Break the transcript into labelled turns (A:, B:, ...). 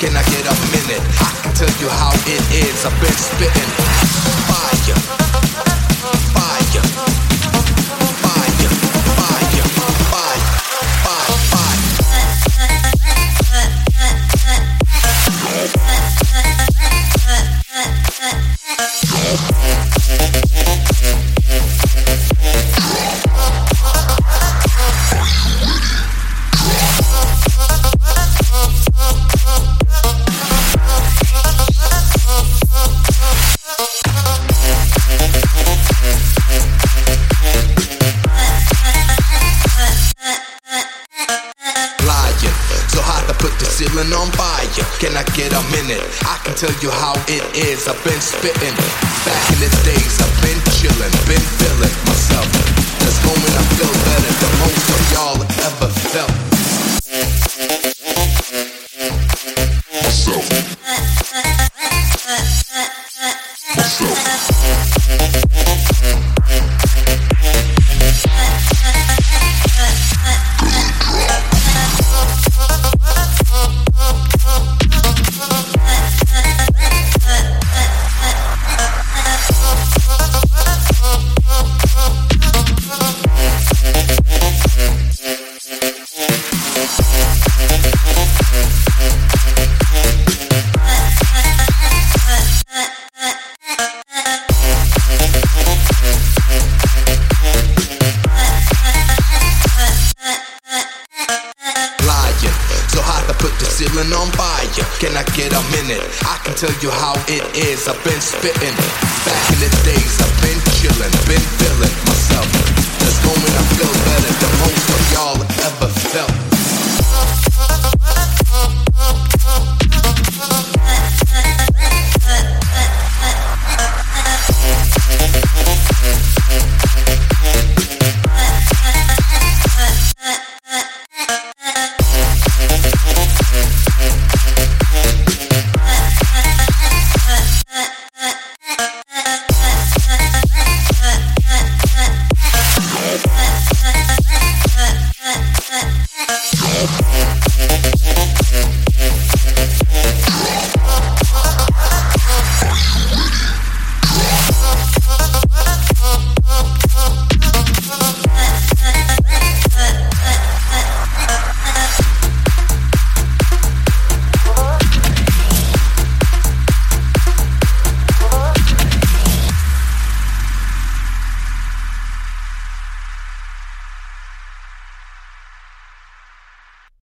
A: fire. Can I get a minute? I can tell you how it is. I've been spitting fire. Tell you how it is. I've been spitting. Back in the days, I've been chilling, been feeling myself. This moment I feel better than most of y'all ever felt. Tell you how it is. I've been spitting. Back in the days, I've